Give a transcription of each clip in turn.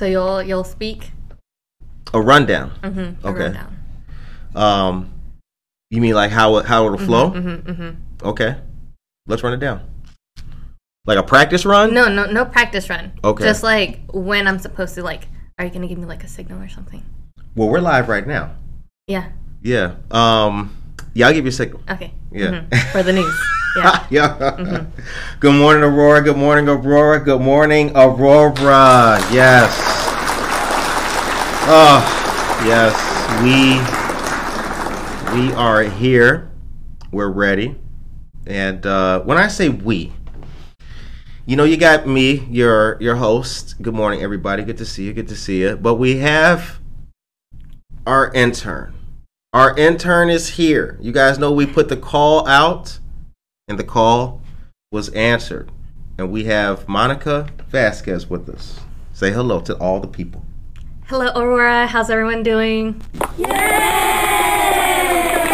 So you'll you'll speak. A rundown. Mm-hmm. Okay. Rundown. Um, you mean like how it how it'll flow? Mm-hmm, mm-hmm. Okay, let's run it down. Like a practice run? No, no, no practice run. Okay. Just like when I'm supposed to like. Are you gonna give me like a signal or something? Well, we're live right now. Yeah. Yeah. Um. Yeah, I'll give you a signal. Okay. Yeah. Mhm. For the news. Yeah. yeah. Good morning, Aurora. Good morning, Aurora. Good morning, Aurora. Yes. Oh, yes. We we are here. We're ready. And uh, when I say we, you know, you got me, your your host. Good morning, everybody. Good to see you. Good to see you. But we have our intern. Our intern is here. You guys know we put the call out, and the call was answered. And we have Monica Vasquez with us. Say hello to all the people. Hello, Aurora. How's everyone doing? Yeah!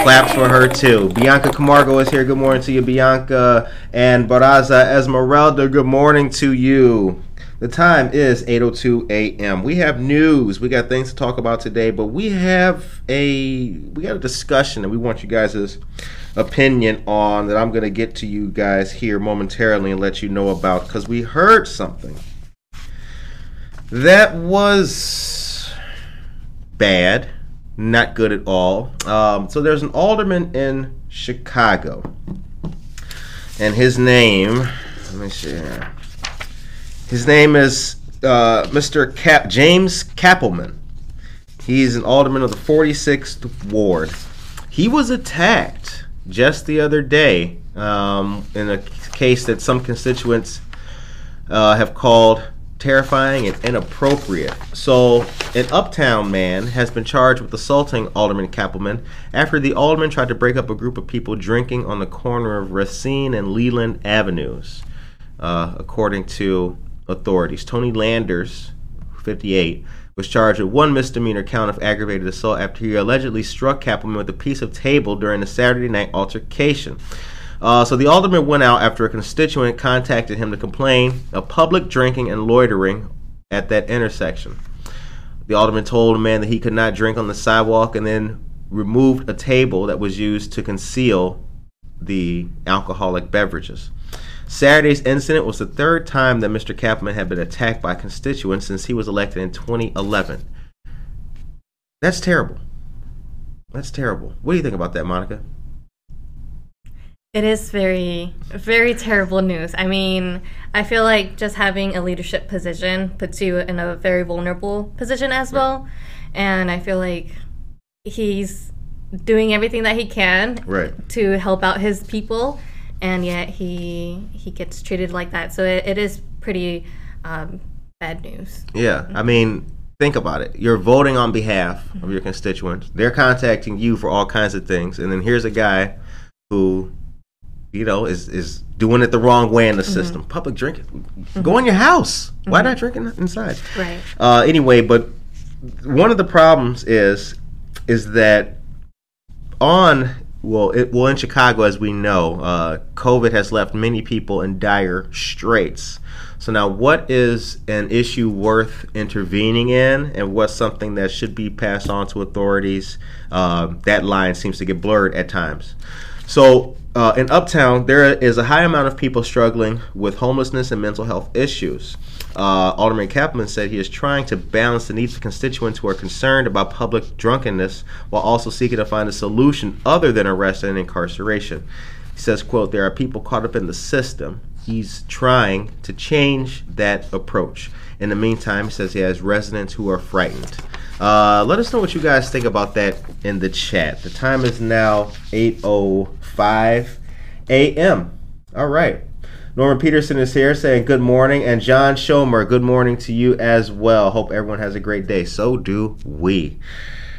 Claps for her too. Bianca Camargo is here. Good morning to you, Bianca. And Baraza Esmeralda, good morning to you. The time is 8:02 a.m. We have news. We got things to talk about today, but we have a we got a discussion that we want you guys' opinion on that I'm going to get to you guys here momentarily and let you know about cuz we heard something that was bad, not good at all. Um, so there's an alderman in Chicago, and his name, let me see here. His name is uh, Mr. Cap James Cappleman. He's an alderman of the 46th ward. He was attacked just the other day um, in a case that some constituents uh, have called terrifying and inappropriate. So, an uptown man has been charged with assaulting Alderman Cappleman after the alderman tried to break up a group of people drinking on the corner of Racine and Leland Avenues, uh, according to authorities. Tony Landers, 58, was charged with one misdemeanor count of aggravated assault after he allegedly struck Cappleman with a piece of table during a Saturday night altercation. Uh, so the alderman went out after a constituent contacted him to complain of public drinking and loitering at that intersection. The alderman told the man that he could not drink on the sidewalk and then removed a table that was used to conceal the alcoholic beverages. Saturday's incident was the third time that Mr. Cappleman had been attacked by constituents since he was elected in 2011. That's terrible. That's terrible. What do you think about that, Monica? It is very, very terrible news. I mean, I feel like just having a leadership position puts you in a very vulnerable position as well. And I feel like he's doing everything that he can Right. to help out his people, and yet he he gets treated like that. So it, it is pretty um, bad news. Yeah, I mean, think about it. You're voting on behalf of your constituents. They're contacting you for all kinds of things, and then here's a guy who, you know, is is doing it the wrong way in the system. Public drinking. Go in your house. Why not drinking inside? Right. Uh, anyway, but one of the problems is is that on well, it, well in Chicago, as we know, uh, COVID has left many people in dire straits. So now, what is an issue worth intervening in, and what's something that should be passed on to authorities? Uh, that line seems to get blurred at times. So uh, in Uptown, there is a high amount of people struggling with homelessness and mental health issues. Uh, Alderman Kaplan said he is trying to balance the needs of constituents who are concerned about public drunkenness while also seeking to find a solution other than arrest and incarceration. He says, quote, there are people caught up in the system he's trying to change that approach. In the meantime, he says he has residents who are frightened. Uh, let us know what you guys think about that in the chat. The time is now 8:05 a.m. All right. Norman Peterson is here saying good morning, and John Schomer, good morning to you as well. Hope everyone has a great day. So do we.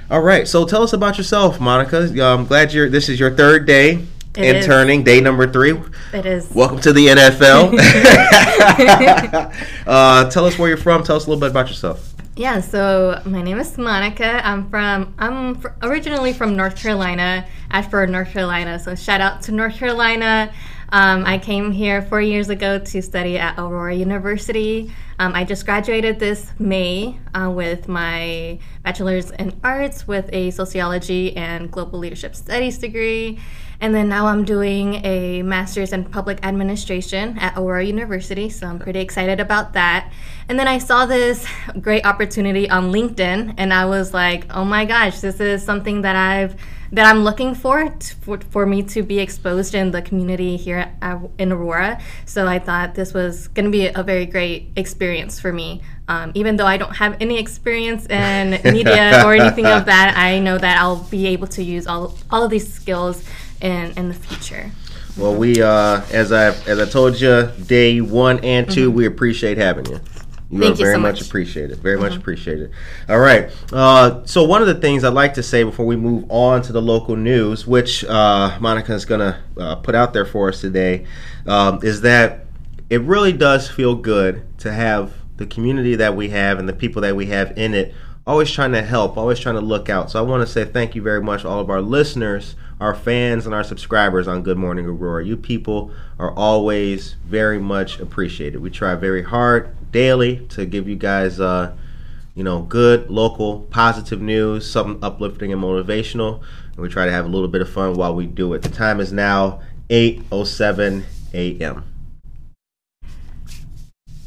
All right, so tell us about yourself, Monica. I'm glad you're. This is your third day It interning, day number three. It is. Welcome to the NFL. uh, tell us where you're from. Tell us a little bit about yourself. Yeah, so my name is Monica. I'm from I'm fr- originally from North Carolina, Ashford, North Carolina. So shout out to North Carolina. Um, I came here four years ago to study at Aurora University. Um, I just graduated this May uh, with my bachelor's in arts with a sociology and global leadership studies degree. And then now I'm doing a master's in public administration at Aurora University, so I'm pretty excited about that. And then I saw this great opportunity on LinkedIn, and I was like, "Oh my gosh, this is something that I've that I'm looking for t- for, for me to be exposed in the community here at, in Aurora." So I thought this was going to be a very great experience for me. Um, even though I don't have any experience in media or anything of that, I know that I'll be able to use all all of these skills in in the future. Well, we uh, as I as I told you, day one and 2 we appreciate having you. You Mm-hmm. Thank are you very so much much. Mm-hmm. appreciated. Very much appreciated. All right. Uh, so one of the things I'd like to say before we move on to the local news, which uh, Monica is going to uh, put out there for us today, um, is that it really does feel good to have the community that we have and the people that we have in it always trying to help, always trying to look out. So I want to say thank you very much all of our listeners, our fans, and our subscribers on Good Morning Aurora. You people are always very much appreciated. We try very hard daily to give you guys, uh, you know, good local positive news, something uplifting and motivational, and we try to have a little bit of fun while we do it. The time is now 8:07 a.m.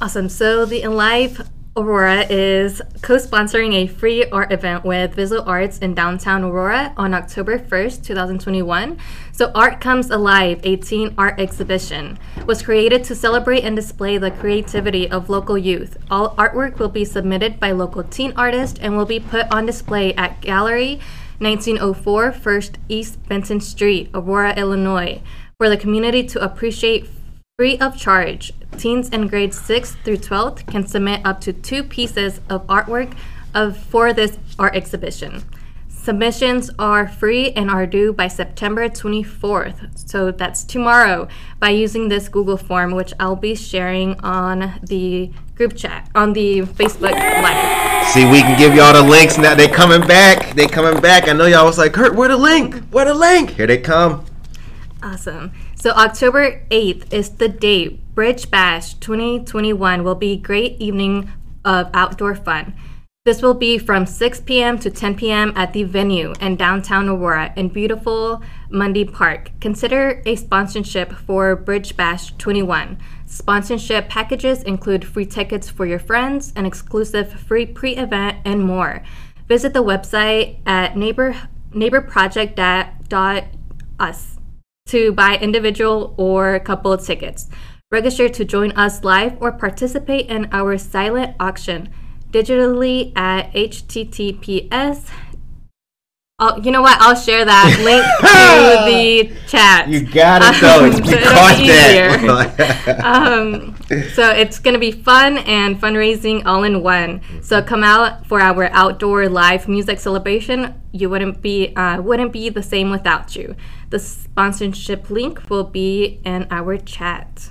Awesome. So the Enlive Aurora is co-sponsoring a free art event with Visual Arts in downtown Aurora on October 1st, 2021. So Art Comes Alive, a teen art exhibition, was created to celebrate and display the creativity of local youth. All artwork will be submitted by local teen artists and will be put on display at Gallery 1904 First East Benton Street, Aurora, Illinois, for the community to appreciate free of charge. Teens in grades 6 through 12 can submit up to two pieces of artwork of, for this art exhibition. Submissions are free and are due by September 24th, so that's tomorrow, by using this Google form, which I'll be sharing on the group chat, on the Facebook Live. See, we can give y'all the links now. They coming back. They coming back. I know y'all was like, Kurt, where the link? Where the link? Here they come. Awesome. So October 8th is the date. Bridge Bash 2021 will be a great evening of outdoor fun. This will be from 6 p.m. to 10 p.m. at the venue in downtown Aurora in beautiful Mundy Park. Consider a sponsorship for Bridge Bash 21. Sponsorship packages include free tickets for your friends, an exclusive free pre-event, and more. Visit the website at neighbor neighborproject.us to buy individual or couple tickets. Register to join us live or participate in our silent auction digitally at https. Oh, you know what? I'll share that link to the chat. You got it though. Um, You so it'll caught be that. um, so it's going to be fun and fundraising all in one. So come out for our outdoor live music celebration. You wouldn't be uh, wouldn't be the same without you. The sponsorship link will be in our chat.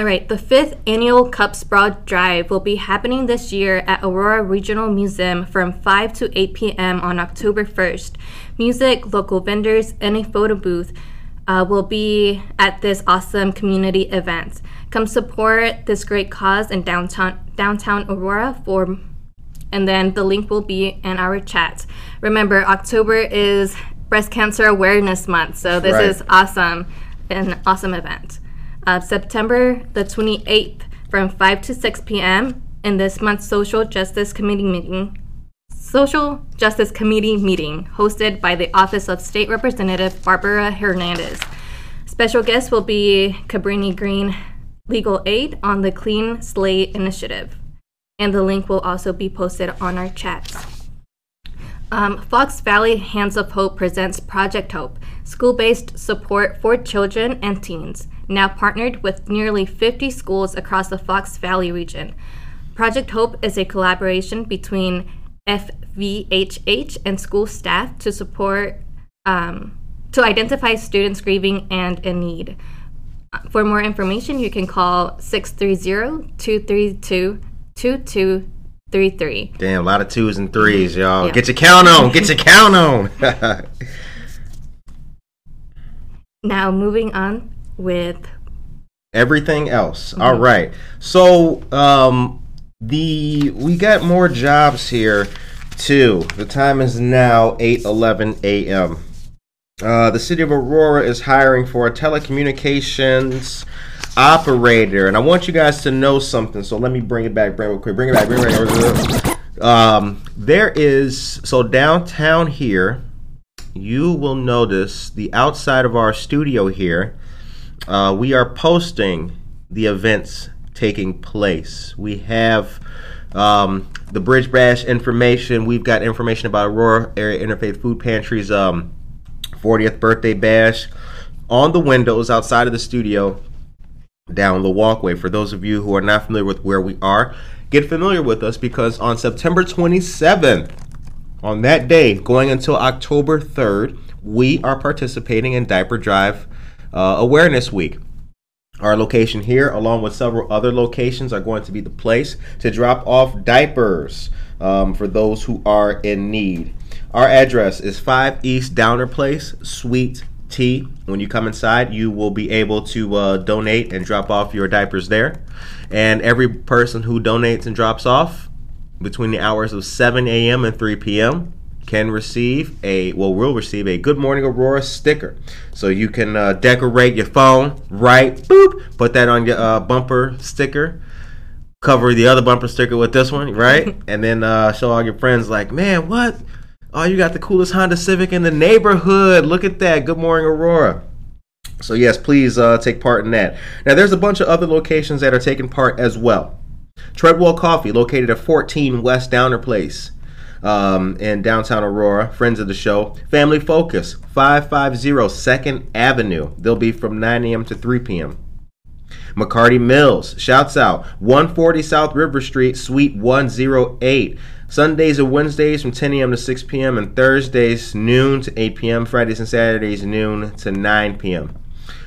All right, the fifth annual Cup Sprawl Drive will be happening this year at Aurora Regional Museum from 5 to 8 p.m. on October 1st. Music, local vendors, and a photo booth uh, will be at this awesome community event. Come support this great cause in downtown downtown Aurora for and then the link will be in our chat. Remember, October is Breast Cancer Awareness Month, so this Right. is awesome, an awesome event. Uh, September the 28th from 5 to 6 p.m. in this month's Social Justice Committee meeting. Social Justice Committee meeting hosted by the Office of State Representative Barbara Hernandez. Special guest will be Cabrini Green Legal Aid on the Clean Slate Initiative. And the link will also be posted on our chats. Um, Fox Valley Hands of Hope presents Project Hope, school based support for children and teens, now partnered with nearly 50 schools across the Fox Valley region. Project Hope is a collaboration between FVHH and school staff to support, um, to identify students grieving and in need. For more information, you can call 630 232 2233. Damn, a lot of twos and threes, y'all. Yeah. Get your count on. Get your count on. Now, moving on with Everything else. All right. So, um, the we got more jobs here too. The time is now 8:11 a.m. Uh, the city of Aurora is hiring for a telecommunications operator, and I want you guys to know something. So let me bring it back, bring it real quick, bring it back, bring it back. Um, there is so downtown here. You will notice the outside of our studio here. Uh, we are posting the events taking place. We have um, the Bridge Bash information. We've got information about Aurora Area Interfaith Food Pantry's um, 40th birthday bash on the windows outside of the studio down the walkway. For those of you who are not familiar with where we are, get familiar with us because on September 27th, on that day, going until October 3rd, we are participating in Diaper Drive uh, Awareness Week. Our location here, along with several other locations, are going to be the place to drop off diapers um, for those who are in need. Our address is 5 East Downer Place, Suite T. When you come inside, you will be able to uh, donate and drop off your diapers there. And every person who donates and drops off between the hours of 7 a.m. and 3 p.m. can receive a well will receive a Good Morning Aurora sticker. So you can uh, decorate your phone, right? Boop, put that on your uh, bumper sticker. Cover the other bumper sticker with this one, right? and then uh, show all your friends like, man, what? Oh, you got the coolest Honda Civic in the neighborhood. Look at that. Good Morning Aurora. So yes, please uh, take part in that. Now there's a bunch of other locations that are taking part as well. Treadwell Coffee, located at 14 West Downer Place um, in downtown Aurora. Friends of the show. Family Focus, 550 2nd Avenue. They'll be from 9 a.m. to 3 p.m. McCarty Mills, shouts out 140 South River Street, Suite 108. Sundays and Wednesdays from 10 a.m. to 6 p.m. and Thursdays noon to 8 p.m. Fridays and Saturdays noon to 9 p.m.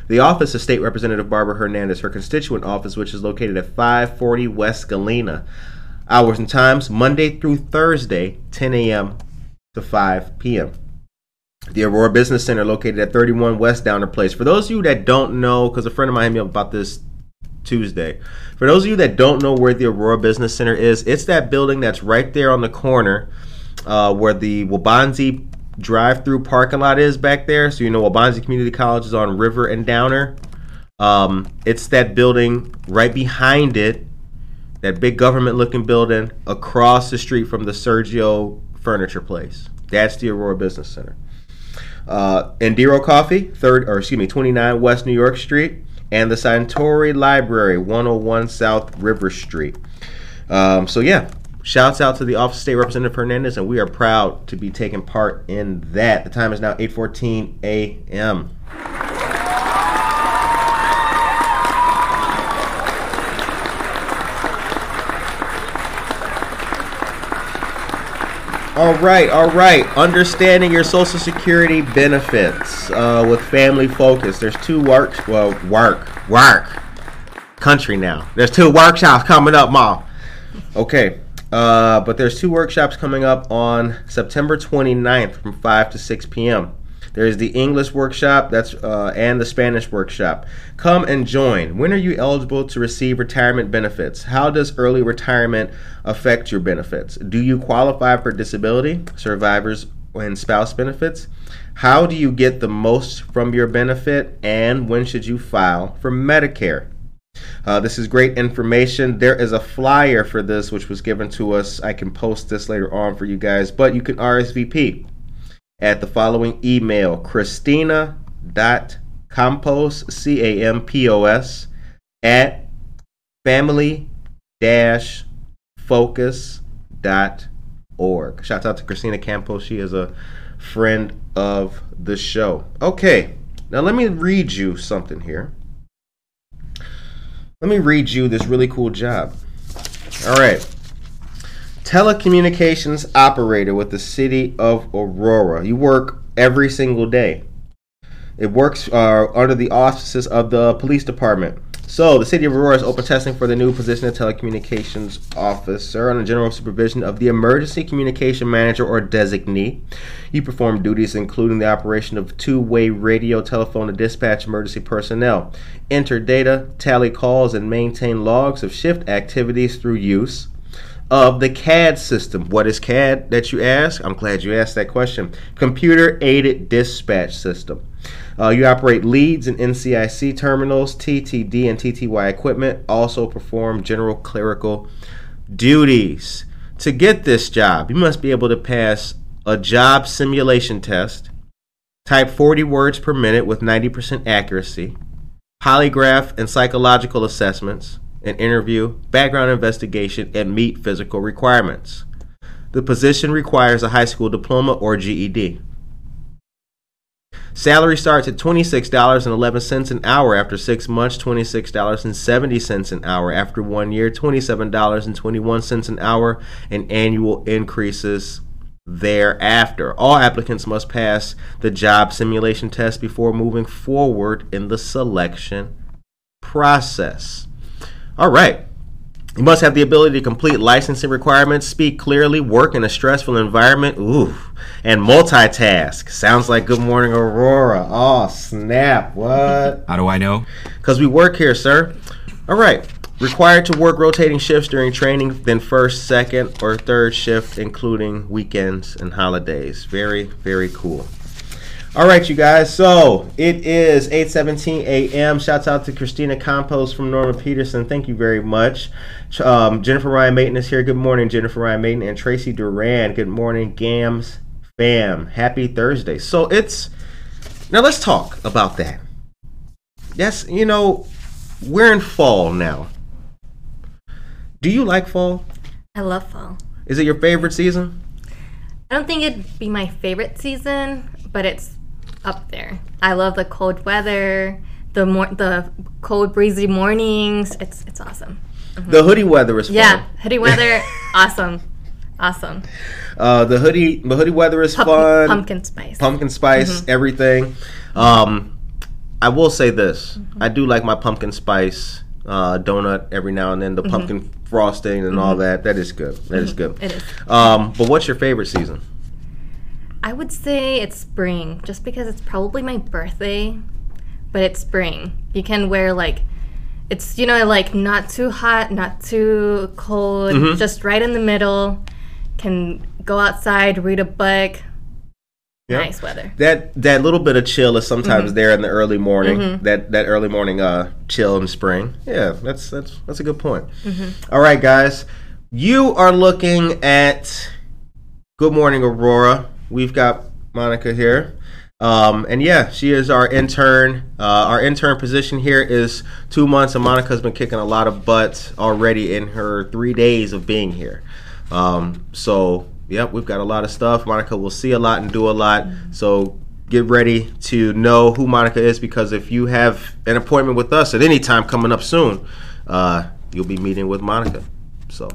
The office of State Representative Barbara Hernandez, her constituent office, which is located at 540 West Galena. Hours and times Monday through Thursday, 10 a.m. to 5 p.m. The Aurora Business Center, located at 31 West Downer Place. For those of you that don't know, because a friend of mine hit me up about this Tuesday. For those of you that don't know where the Aurora Business Center is, it's that building that's right there on the corner uh, where the Waubonsee drive-through parking lot is back there. So you know Waubonsee Community College is on River and Downer. Um, it's that building right behind it, that big government-looking building across the street from the Sergio Furniture Place. That's the Aurora Business Center. Uh, Endiro Coffee, third or excuse me, 29 West New York Street, and the Santori Library, 101 South River Street. Um, so yeah, shouts out to the Office of State Representative Hernandez, and we are proud to be taking part in that. The time is now 8:14 a.m. All right, all right. Understanding your Social Security benefits uh, with Family Focus. There's two works. Well, work, work. Country now. There's two workshops coming up, Ma. Okay, uh, but there's two workshops coming up on September 29th from 5 to 6 p.m. There's the English workshop that's uh, and the Spanish workshop. Come and join. When are you eligible to receive retirement benefits? How does early retirement affect your benefits? Do you qualify for disability, survivors, and spouse benefits? How do you get the most from your benefit? And when should you file for Medicare? Uh, this is great information. There is a flyer for this, which was given to us. I can post this later on for you guys, but you can RSVP at the following email christina.com Campos, C A M P O S, at family focus.org. Shout out to Christina Campos. She is a friend of the show. Okay, now let me read you something here. Let me read you this really cool job. All right. Telecommunications operator with the city of Aurora. You work every single day. It works uh, under the auspices of the police department. So, the city of Aurora is open testing for the new position of telecommunications officer under general supervision of the emergency communication manager or designee. You perform duties including the operation of two way radio, telephone, and dispatch emergency personnel, enter data, tally calls, and maintain logs of shift activities through use of the CAD system. What is CAD that you ask? I'm glad you asked that question. Computer aided dispatch system. Uh, you operate leads and NCIC terminals, TTD and TTY equipment. Also perform general clerical duties. To get this job, you must be able to pass a job simulation test, type 40 words per minute with 90% accuracy, polygraph and psychological assessments, an interview, background investigation, and meet physical requirements. The position requires a high school diploma or GED. Salary starts at $26.11 an hour after six months, $26.70 an hour after one year, $27.21 an hour, and annual increases thereafter. All applicants must pass the job simulation test before moving forward in the selection process. All right. You must have the ability to complete licensing requirements, speak clearly, work in a stressful environment, ooh, and multitask. Sounds like Good Morning Aurora. Oh, snap. What? How do I know? Because we work here, sir. All right. Required to work rotating shifts during training, then first, second, or third shift, including weekends and holidays. Very, very cool. All right, you guys. So it is 8:17 a.m. Shouts out to Christina Campos from Norman Peterson. Thank you very much. Um, Jennifer Ryan Mayton is here. Good morning, Jennifer Ryan Mayton and Tracy Duran. Good morning, Gams fam. Happy Thursday. So it's now. Let's talk about that. Yes, you know we're in fall now. Do you like fall? I love fall. Is it your favorite season? I don't think it'd be my favorite season, but it's up there. I love the cold weather, the more the cold breezy mornings. It's it's awesome. The hoodie weather is fun. Yeah, hoodie weather, awesome, awesome. Uh, the hoodie the hoodie weather is Pump- fun. Pumpkin spice. pumpkin spice, everything. Um, I will say this: I do like my pumpkin spice uh, donut every now and then. The pumpkin frosting and all that. That is good. That is good. It is. Um, but what's your favorite season? I would say it's spring, just because it's probably my birthday, but it's spring. You can wear like, it's you know like not too hot, not too cold, Mm-hmm. just right in the middle. Can go outside, read a book. Yeah. Nice weather. That that little bit of chill is sometimes Mm-hmm. there in the early morning. That that early morning uh, chill in spring. Yeah, that's that's that's a good point. Mm-hmm. All right, guys, you are looking at Good Morning Aurora. We've got Monica here. Um, and yeah, she is our intern. Uh, our intern position here is two months, and Monica's been kicking a lot of butts already in her three days of being here. Um, so, yep, we've got a lot of stuff. Monica will see a lot and do a lot. So, get ready to know who Monica is because if you have an appointment with us at any time coming up soon, uh, you'll be meeting with Monica. So,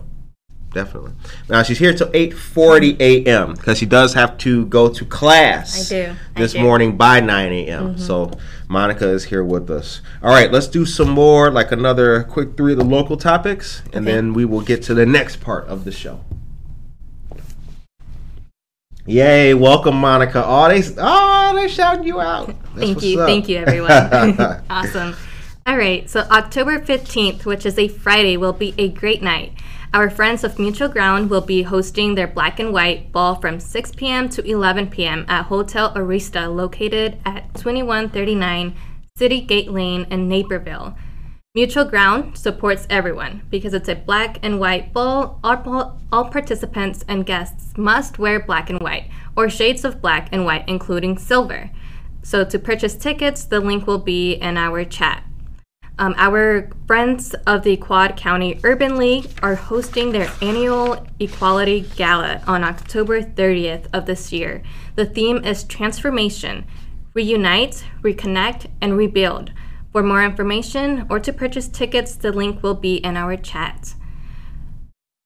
definitely. Now she's here till 8:40 a.m. because she does have to go to class. I do. I This do. Mm-hmm. morning by 9 a.m. So Monica is here with us. All right, let's do some more, like another quick three of the local topics, and Okay. then we will get to the next part of the show. Yay! Welcome, Monica. Oh, they oh they shouting you out. That's Thank you, up. thank you, everyone. awesome. All right, so October 15th, which is a Friday, will be a great night. Our friends of Mutual Ground will be hosting their black and white ball from 6 p.m. to 11 p.m. at Hotel Arista, located at 2139 City Gate Lane in Naperville. Mutual Ground supports everyone because it's a black and white ball. All, all participants and guests must wear black and white or shades of black and white, including silver. So to purchase tickets, the link will be in our chat. Um, our friends of the Quad County Urban League are hosting their annual Equality Gala on October 30th of this year. The theme is Transformation Reunite, Reconnect, and Rebuild. For more information or to purchase tickets, the link will be in our chat.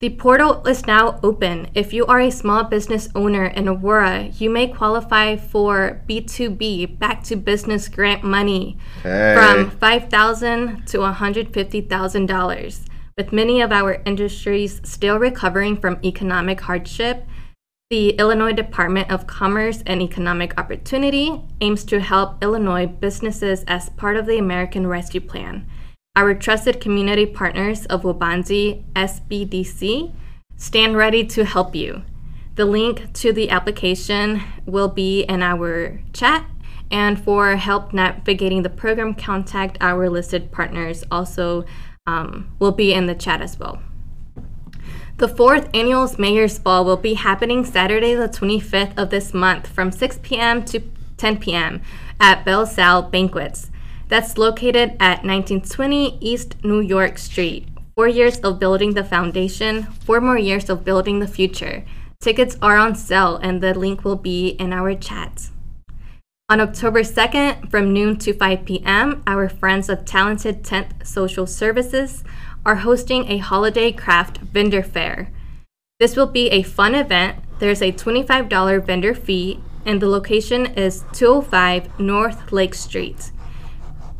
The portal is now open. If you are a small business owner in Aurora, you may qualify for B2B, back to business grant money Hey. from 5,000 to $150,000. With many of our industries still recovering from economic hardship, the Illinois Department of Commerce and Economic Opportunity aims to help Illinois businesses as part of the American Rescue Plan. Our trusted community partners of Waubonsee SBDC stand ready to help you. The link to the application will be in our chat. And for help navigating the program, contact our listed partners. Also, um, will be in the chat as well. The fourth annual Mayor's Ball will be happening Saturday, the 25th of this month from 6 p.m. to 10 p.m. at Bell Sal Banquets. That's located at 1920 East New York Street. Four years of building the foundation, four more years of building the future. Tickets are on sale, and the link will be in our chat. On October 2nd, from noon to 5 p.m., our friends of Talented 10th Social Services are hosting a holiday craft vendor fair. This will be a fun event. There's a $25 vendor fee, and the location is 205 North Lake Street.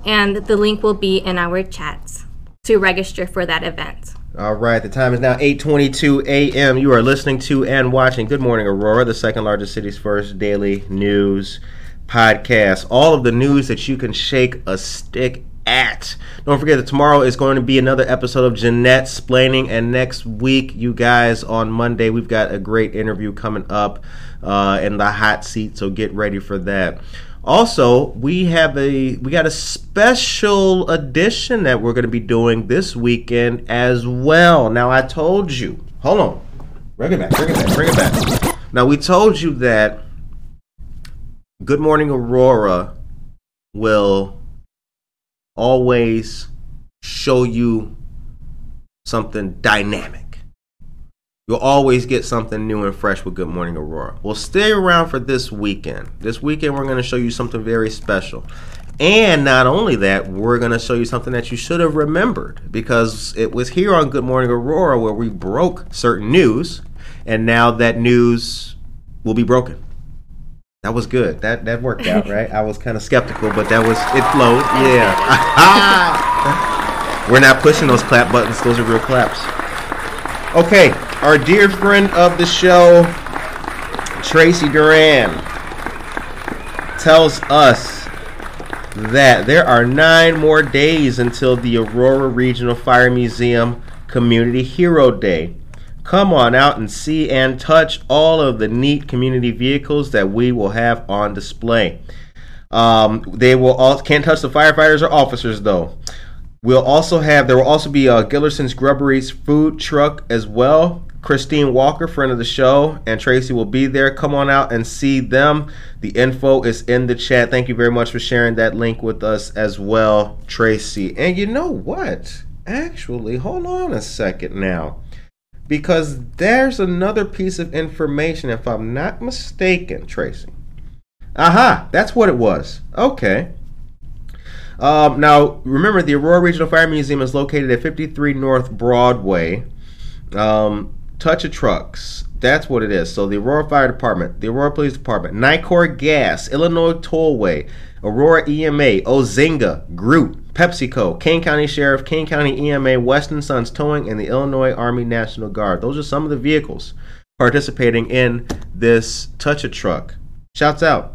And the link will be in our chats to register for that event. All right, the time is now 8:22 a.m. You are listening to and watching Good Morning Aurora, the second largest city's first daily news podcast. All of the news that you can shake a stick at. Don't forget that tomorrow is going to be another episode of Jeanette Splaining, and next week, you guys, on Monday, we've got a great interview coming up uh, in the hot seat, so get ready for that. Also, we have a we got a special edition that we're going to be doing this weekend as well. Now, I told you, hold on, bring it back, bring it back, bring it back. Now, we told you that Good Morning Aurora will always show you something dynamic. You'll always get something new and fresh with Good Morning Aurora. Well, stay around for this weekend. This weekend, we're going to show you something very special. And not only that, we're going to show you something that you should have remembered because it was here on Good Morning Aurora where we broke certain news, and now that news will be broken. That was good. That that worked out, right? I was kind of skeptical, but that was it flowed. Yeah. We're not pushing those clap buttons. Those are real claps. Okay, our dear friend of the show, Tracy Duran, tells us that there are nine more days until the Aurora Regional Fire Museum Community Hero Day. Come on out and see and touch all of the neat community vehicles that we will have on display. Um, they will all can't touch the firefighters or officers though. We'll also have there will also be uh, Gillerson's Grubbery's food truck as well. Christine Walker, friend of the show, and Tracy will be there. Come on out and see them. The info is in the chat. Thank you very much for sharing that link with us as well, Tracy. And you know what? Actually, hold on a second now. Because there's another piece of information, if I'm not mistaken, Tracy. Aha, that's what it was. Okay. Um, now, remember, the Aurora Regional Fire Museum is located at 53 North Broadway. Um, Touch of Trucks. That's what it is. So, the Aurora Fire Department, the Aurora Police Department, Nicor Gas, Illinois Tollway, Aurora EMA, Ozinga, Groot, PepsiCo, Kane County Sheriff, Kane County EMA, Weston Sons Towing, and the Illinois Army National Guard. Those are some of the vehicles participating in this Touch a Truck. Shouts out.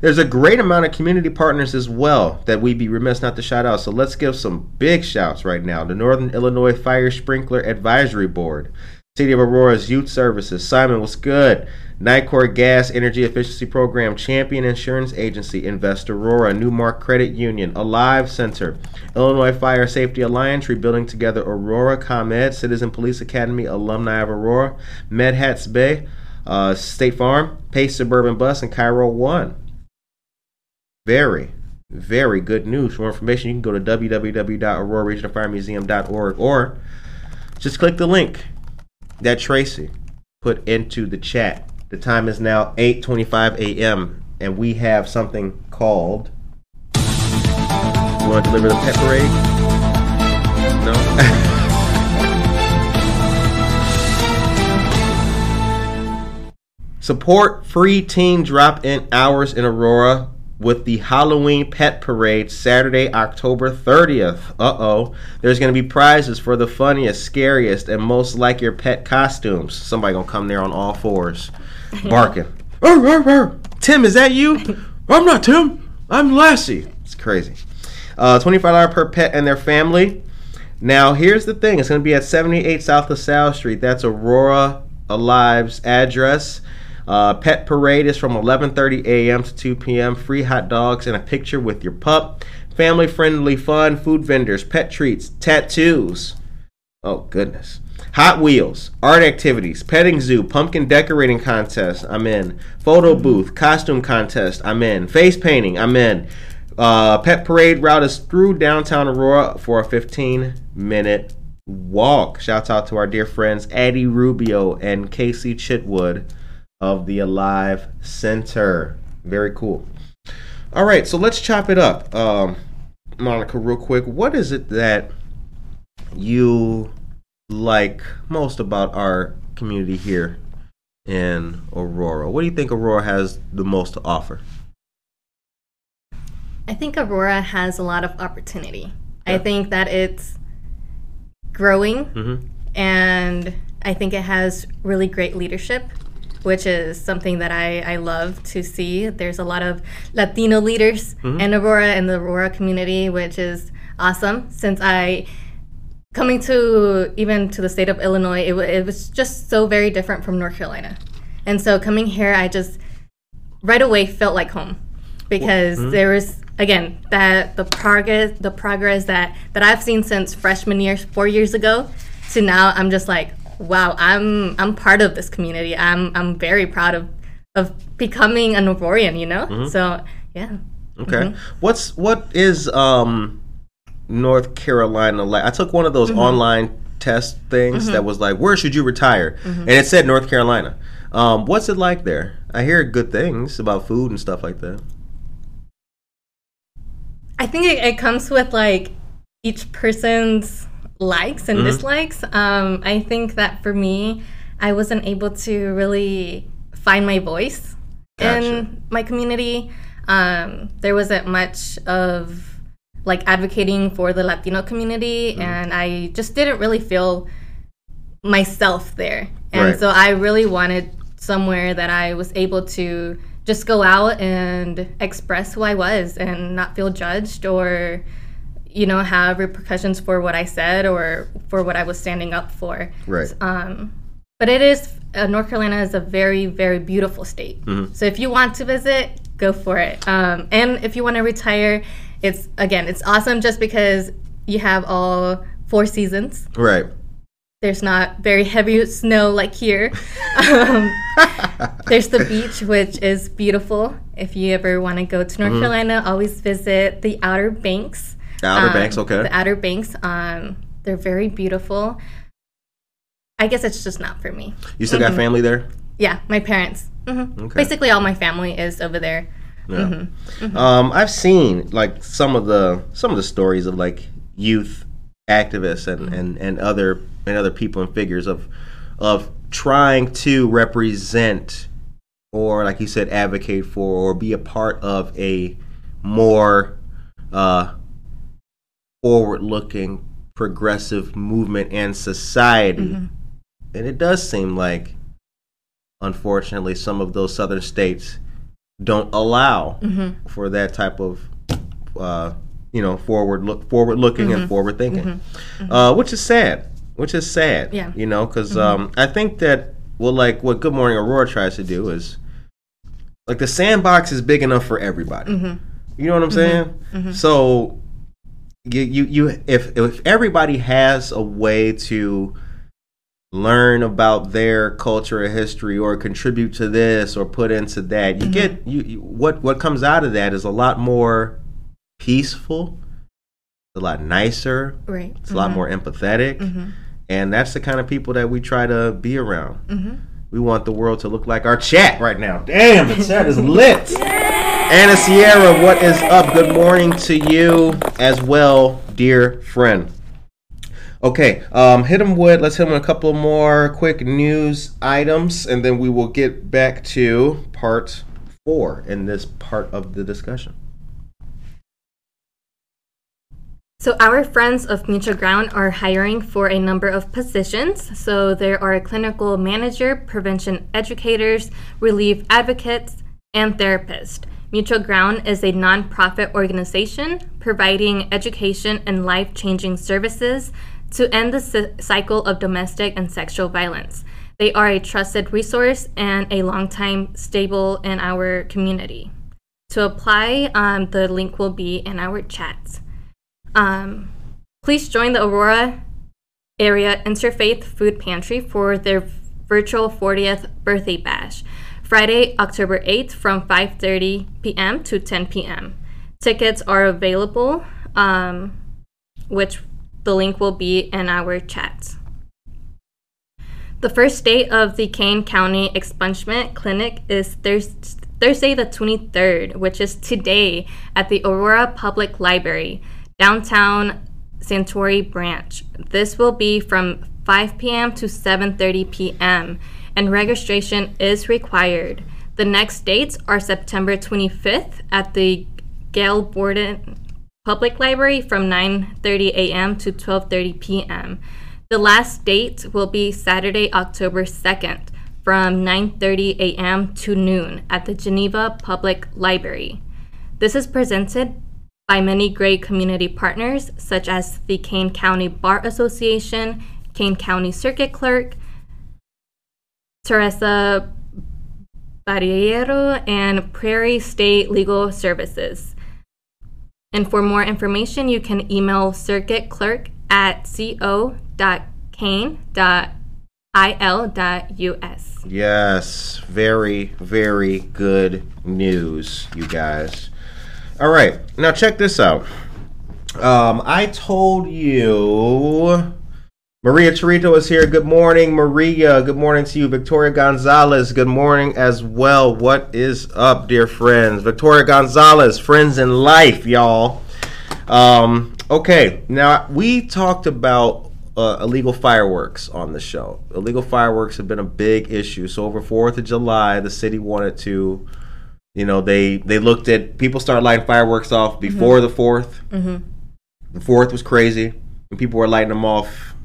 There's a great amount of community partners as well that we'd be remiss not to shout out. So let's give some big shouts right now. The Northern Illinois Fire Sprinkler Advisory Board, City of Aurora's Youth Services, Simon was good. Nicor Gas Energy Efficiency Program, Champion Insurance Agency, Invest Aurora, Newmark Credit Union, Alive Center, Illinois Fire Safety Alliance, Rebuilding Together Aurora, ComEd, Citizen Police Academy, Alumni of Aurora, Med Hats Bay, uh, State Farm, Pace Suburban Bus, and Cairo One. Very, very good news. For more information, you can go to www.auroraregionalfiremuseum.org or just click the link that Tracy put into the chat. The time is now 8:25 a.m. and we have something called. You want to deliver the pet parade? No. Support free teen drop in hours in Aurora with the Halloween Pet Parade Saturday, October 30th. Uh oh. There's going to be prizes for the funniest, scariest, and most like your pet costumes. Somebody going to come there on all fours, barking. "Arr, arr, arr. Tim, is that you? I'm not Tim. I'm Lassie. It's crazy. Uh, $25 per pet and their family. Now, here's the thing it's going to be at 78 South LaSalle Street. That's Aurora Alive's address. Uh, pet parade is from 11:30 a.m. to 2 p.m. Free hot dogs and a picture with your pup. Family friendly fun, food vendors, pet treats, tattoos. Oh goodness. Hot Wheels, art activities, petting zoo, pumpkin decorating contest, I'm in. Photo booth, costume contest, I'm in. Face painting, I'm in. Uh, pet parade route is through downtown Aurora for a 15 minute walk. Shouts out to our dear friends Addie Rubio and Casey Chitwood of the Alive Center. Very cool. All right, so let's chop it up. Um, Monica, real quick, what is it that you like most about our community here in Aurora? What do you think Aurora has the most to offer? I think Aurora has a lot of opportunity. I think that it's growing Mm-hmm. and I think it has really great leadership, which is something that I, I love to see. There's a lot of Latino leaders mm-hmm. in Aurora and the Aurora community, which is awesome. Since I coming to even to the state of Illinois, it, it was just so very different from North Carolina, and so coming here, I just right away felt like home because mm-hmm. there was again that the progress the progress that that I've seen since freshman year four years ago to now I'm just like wow I'm I'm part of this community I'm I'm very proud of of becoming an Aurorian you know mm-hmm. so yeah Okay. Mm-hmm. What's what is um North Carolina like? I took one of those mm-hmm. online test things that was like, where should you retire? And it said North Carolina. Um, what's it like there? I hear good things about food and stuff like that. I think it, it comes with like each person's likes and dislikes. Um, I think that for me, I wasn't able to really find my voice Gotcha. in my community. Um, there wasn't much of like advocating for the Latino community, and I just didn't really feel myself there. And Right. so I really wanted somewhere that I was able to just go out and express who I was and not feel judged or you know have repercussions for what I said or for what I was standing up for. Right. Um, but it is uh, North Carolina is a very very beautiful state. So if you want to visit, go for it. Um, and if you want to retire, it's again it's awesome just because you have all four seasons Right. there's not very heavy snow like here. Um, there's the beach, which is beautiful. If you ever want to go to North Carolina, always visit the Outer Banks. The Outer Um, Banks, okay. The Outer Banks. Um, they're very beautiful. I guess it's just not for me. You still got family there? Yeah, my parents. hmm Okay. Basically, all my family is over there. Yeah. Um, I've seen like some of the some of the stories of like youth activists and, and, and other and other people and figures of of trying to represent or like you said advocate for or be a part of a more uh, forward looking progressive movement and society. Mm-hmm. And it does seem like unfortunately some of those southern states don't allow mm-hmm. for that type of uh, you know forward look forward looking and mm-hmm. forward thinking uh, which is sad. Which is sad Yeah. you know because um, i think that well like what good morning aurora tries to do is like the sandbox is big enough for everybody. You know what i'm saying? So you, you you if if everybody has a way to learn about their culture or history or contribute to this or put into that. You mm-hmm. get you, you what what comes out of that is a lot more peaceful, a lot nicer, Right. it's a lot mm-hmm. more empathetic, mm-hmm. and that's the kind of people that we try to be around. We want the world to look like our chat right now. Damn, the chat is lit. Anna Sierra, what is up? Good morning to you as well, dear friend. Okay, um, hit him with. Let's hit him with a couple more quick news items, and then we will get back to part four in this part of the discussion. So, our friends of Mutual Ground are hiring for a number of positions. So, there are clinical manager, prevention educators, relief advocates, and therapists. Mutual Ground is a nonprofit organization providing education and life changing services to end the cycle of domestic and sexual violence. They are a trusted resource and a longtime stable in our community. To apply, um, the link will be in our chat. Um, please join the Aurora Area Interfaith Food Pantry for their virtual 40th birthday bash, Friday, October 8th from 5:30 p.m. to 10 p.m. Tickets are available, um, which the link will be in our chat. The first day of the Kane County Expungement Clinic is Thurs- Thursday, the 23rd, which is today at the Aurora Public Library, downtown Santori Branch. This will be from 5 p.m. to 7:30 p.m. and registration is required. The next dates are September 25th at the Gail Borden Public Library from 9:30 a.m. to 12:30 p.m. The last date will be Saturday, October 2nd from 9:30 a.m. to noon at the Geneva Public Library. This is presented by many great community partners such as the Kane County Bar Association, Kane County Circuit Clerk, Theresa Barreiro, and Prairie State Legal Services. And for more information, you can email circuit clerk at co.kane.il.us. Yes, very, very good news, you guys. All right, now check this out. Um, I told you Maria Torito is here. Good morning, Maria. Good morning to you. Victoria Gonzalez, good morning as well. What is up, dear friends? Victoria Gonzalez, friends in life, y'all. Um, okay, now we talked about uh, illegal fireworks on the show. Illegal fireworks have been a big issue. So over Fourth of July, the city wanted to, you know, they they looked at people started lighting fireworks off before the 4th The fourth was crazy, and people were lighting them off.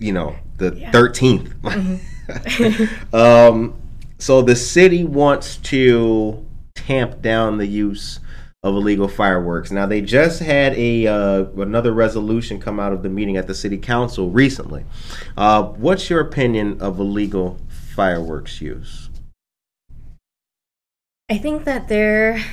You know, the 13th um, so the city wants to tamp down the use of illegal fireworks. Now they just had a uh, another resolution come out of the meeting at the city council recently. Uh, what's your opinion of illegal fireworks use? I think that there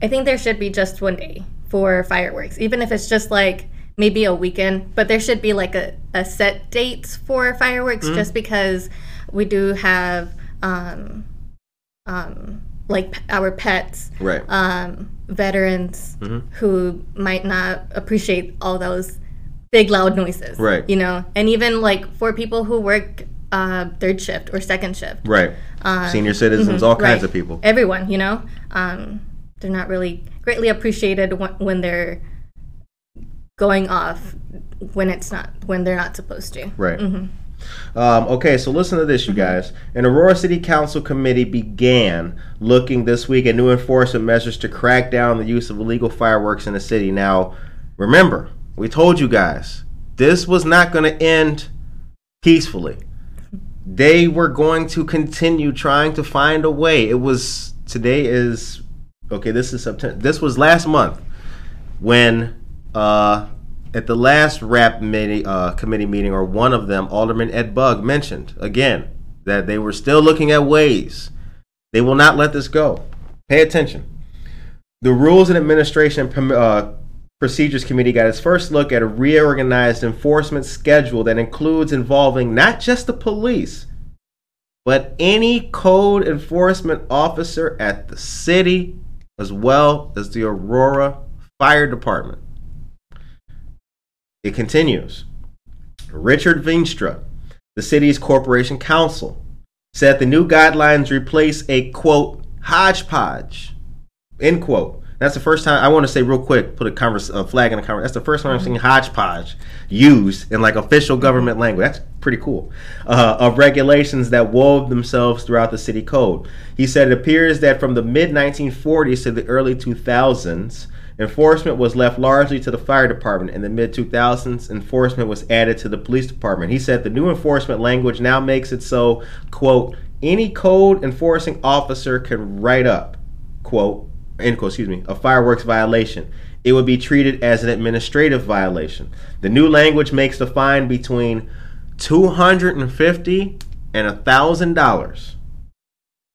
I think there should be just one day for fireworks, even if it's just like maybe a weekend, but there should be like a, a set date for fireworks just because we do have um um like our pets Right. um veterans Mhm. who might not appreciate all those big loud noises Right. you know and even like for people who work uh third shift or second shift right. um, Senior citizens, mhm, all kinds right. of people. Everyone, you know, um, they're not really greatly appreciated when they're going off when it's not when they're not supposed to. Right. Mhm. Um, okay, so listen to this, you guys. An Aurora City Council committee began looking this week at new enforcement measures to crack down the use of illegal fireworks in the city. Now, remember, we told you guys this was not going to end peacefully. They were going to continue trying to find a way. It was today is okay. This is September. This was last month when uh, at the last rap committee, uh, committee meeting, or one of them, Alderman Ed Bugg mentioned again that they were still looking at ways. They will not let this go. Pay attention. The Rules and Administration uh, Procedures Committee got its first look at a reorganized enforcement schedule that includes involving not just the police, but any code enforcement officer at the city as well as the Aurora Fire Department. It continues. Richard Veenstra, the city's corporation counsel, said the new guidelines replace a quote hodgepodge end quote that's the first time I want to say real quick, put a converse a flag in the conversation. That's the first time I'm seeing hodgepodge used in like official government language. That's pretty cool. Uh, of regulations that wove themselves throughout the city code. He said it appears that from the mid 1940s to the early 2000s, enforcement was left largely to the fire department. In the mid 2000s, enforcement was added to the police department. He said the new enforcement language now makes it so, quote, any code enforcing officer can write up, quote, end quote, excuse me, a fireworks violation. It would be treated as an administrative violation. The new language makes the fine between two hundred and fifty and a thousand dollars,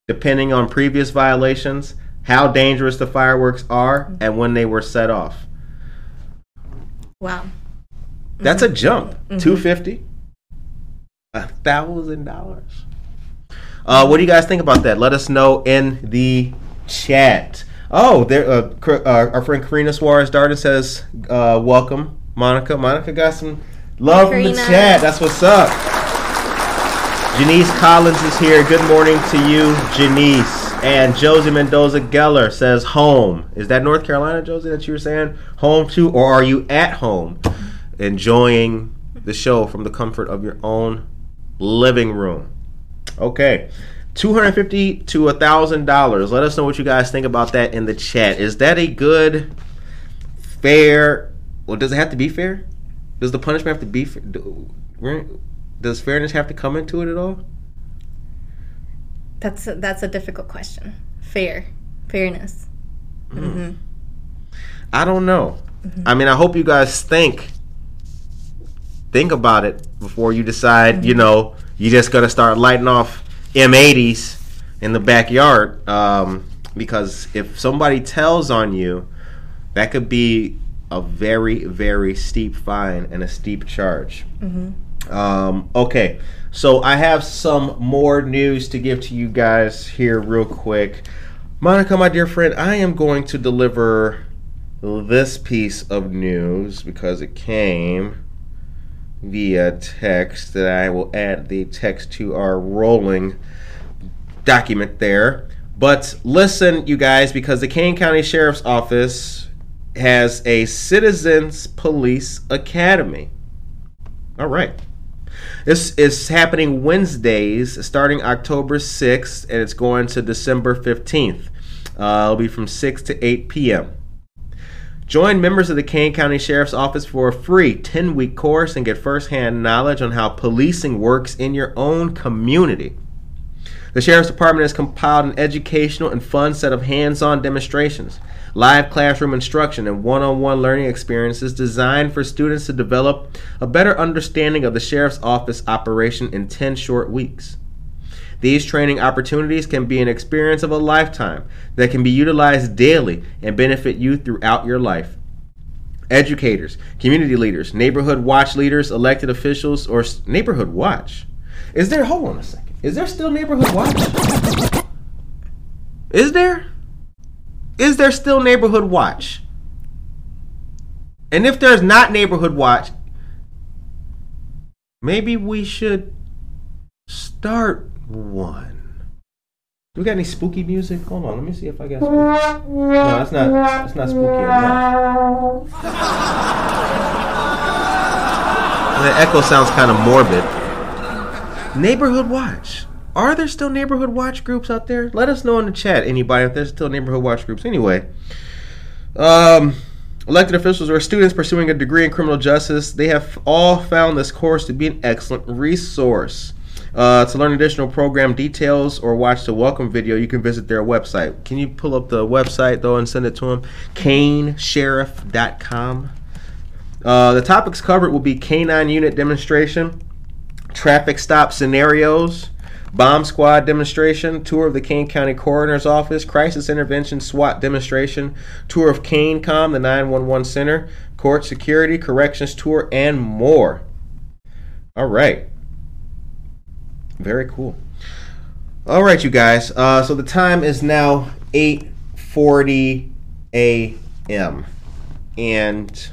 depending on previous violations, how dangerous the fireworks are, and when they were set off. Wow. That's a jump. Two fifty, a thousand dollars. Uh, what do you guys think about that? Let us know in the chat. Oh, there. Uh, uh, our friend Karina Suarez Darden says, uh, "Welcome, Monica." Monica got some love from the chat. That's what's up. Janice Collins is here. Good morning to you, Janice. And Josie Mendoza Geller says, "Home." Is that North Carolina, Josie? That you were saying home to, or are you at home, enjoying the show from the comfort of your own living room? Okay. 250 to a thousand dollars. Let us know what you guys think about that in the chat. Is that a good, fair? Well, does it have to be fair? Does the punishment have to be? fa- do- where- Does fairness have to come into it at all? That's a, that's a difficult question. Fair, fairness. Mm-hmm. Mm-hmm. I don't know. Mm-hmm. I mean, I hope you guys think think about it before you decide. You know, you just gonna start lighting off M80s in the backyard um, because if somebody tells on you, that could be a very very steep fine and a steep charge. Um, okay, so I have some more news to give to you guys here, real quick. Monica, my dear friend, I am going to deliver this piece of news because it came via text that I will add the text to our rolling document there. But listen, you guys, because the Kane County Sheriff's Office has a Citizens Police Academy. All right. This is happening Wednesdays, starting October 6th, and it's going to December 15th. Uh, it'll be from 6 to 8 p.m. Join members of the Kane County Sheriff's Office for a free 10 week course and get firsthand knowledge on how policing works in your own community. The Sheriff's Department has compiled an educational and fun set of hands on demonstrations, live classroom instruction, and one on one learning experiences designed for students to develop a better understanding of the Sheriff's Office operation in 10 short weeks. These training opportunities can be an experience of a lifetime that can be utilized daily and benefit you throughout your life. Educators, community leaders, neighborhood watch leaders, elected officials, or neighborhood watch. Is there, hold on a second, is there still neighborhood watch? Is there? Is there still neighborhood watch? And if there's not neighborhood watch, maybe we should start one. Do we got any spooky music? Hold on, let me see if I got spooky. No, that's not that's not spooky enough. The echo sounds kind of morbid. Neighborhood watch. Are there still neighborhood watch groups out there? Let us know in the chat, anybody, if there's still neighborhood watch groups. Anyway, um, elected officials or students pursuing a degree in criminal justice, they have all found this course to be an excellent resource. Uh, to learn additional program details or watch the welcome video, you can visit their website. Can you pull up the website though and send it to them? KaneSheriff.com. Uh, the topics covered will be canine unit demonstration, traffic stop scenarios, Bomb Squad demonstration, tour of the Kane County Coroner's Office, Crisis Intervention SWAT demonstration, tour of KaneComm, the 911 Center, court security, corrections tour, and more. All right. Very cool. All right, you guys. Uh, so the time is now 8:40 a.m. and